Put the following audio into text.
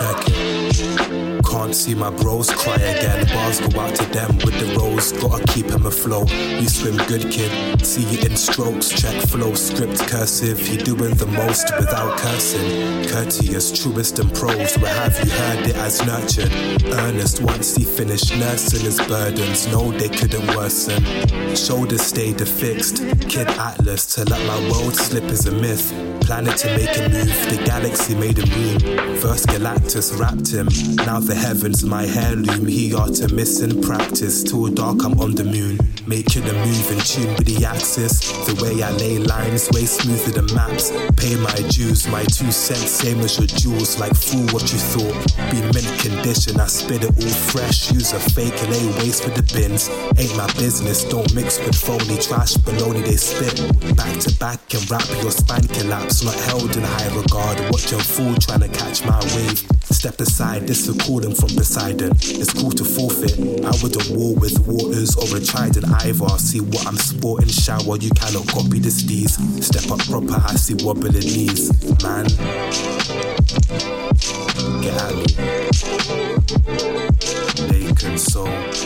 check my bros cry again. Bars go out to them with the rose, gotta keep him afloat. You swim good, kid. See you in strokes, check flow, script cursive. You doing the most without cursing. Courteous, truest in prose. Where have you heard it as nurtured? Earnest once he finished nursing his burdens. No, they couldn't worsen. Shoulders stayed affixed. Kid Atlas to let my world slip is a myth. Planet to make a move, the galaxy made a moon. First Galactus wrapped him. Now the heavens my heirloom. He Artemis in practice. Till dark I'm on the moon. Making a move in tune with the axis. The way I lay lines, way smoother than maps. Pay my dues, my two cents, same as your jewels. Like fool what you thought. Be mint condition, I spit it all fresh. Use a fake and lay waste for the bins. Ain't my business, don't mix with phony trash. Baloney they spit. Back to back and rap, your spine collapse. Not held in high regard. Watch your fool trying to catch my wave. Step aside, this is call from Poseidon. It's cool to forfeit. I would a war with waters or a trident either. See what I'm sporting, shower. You cannot copy this D's. Step up proper, I see wobbling knees. Man, get out of here. They console.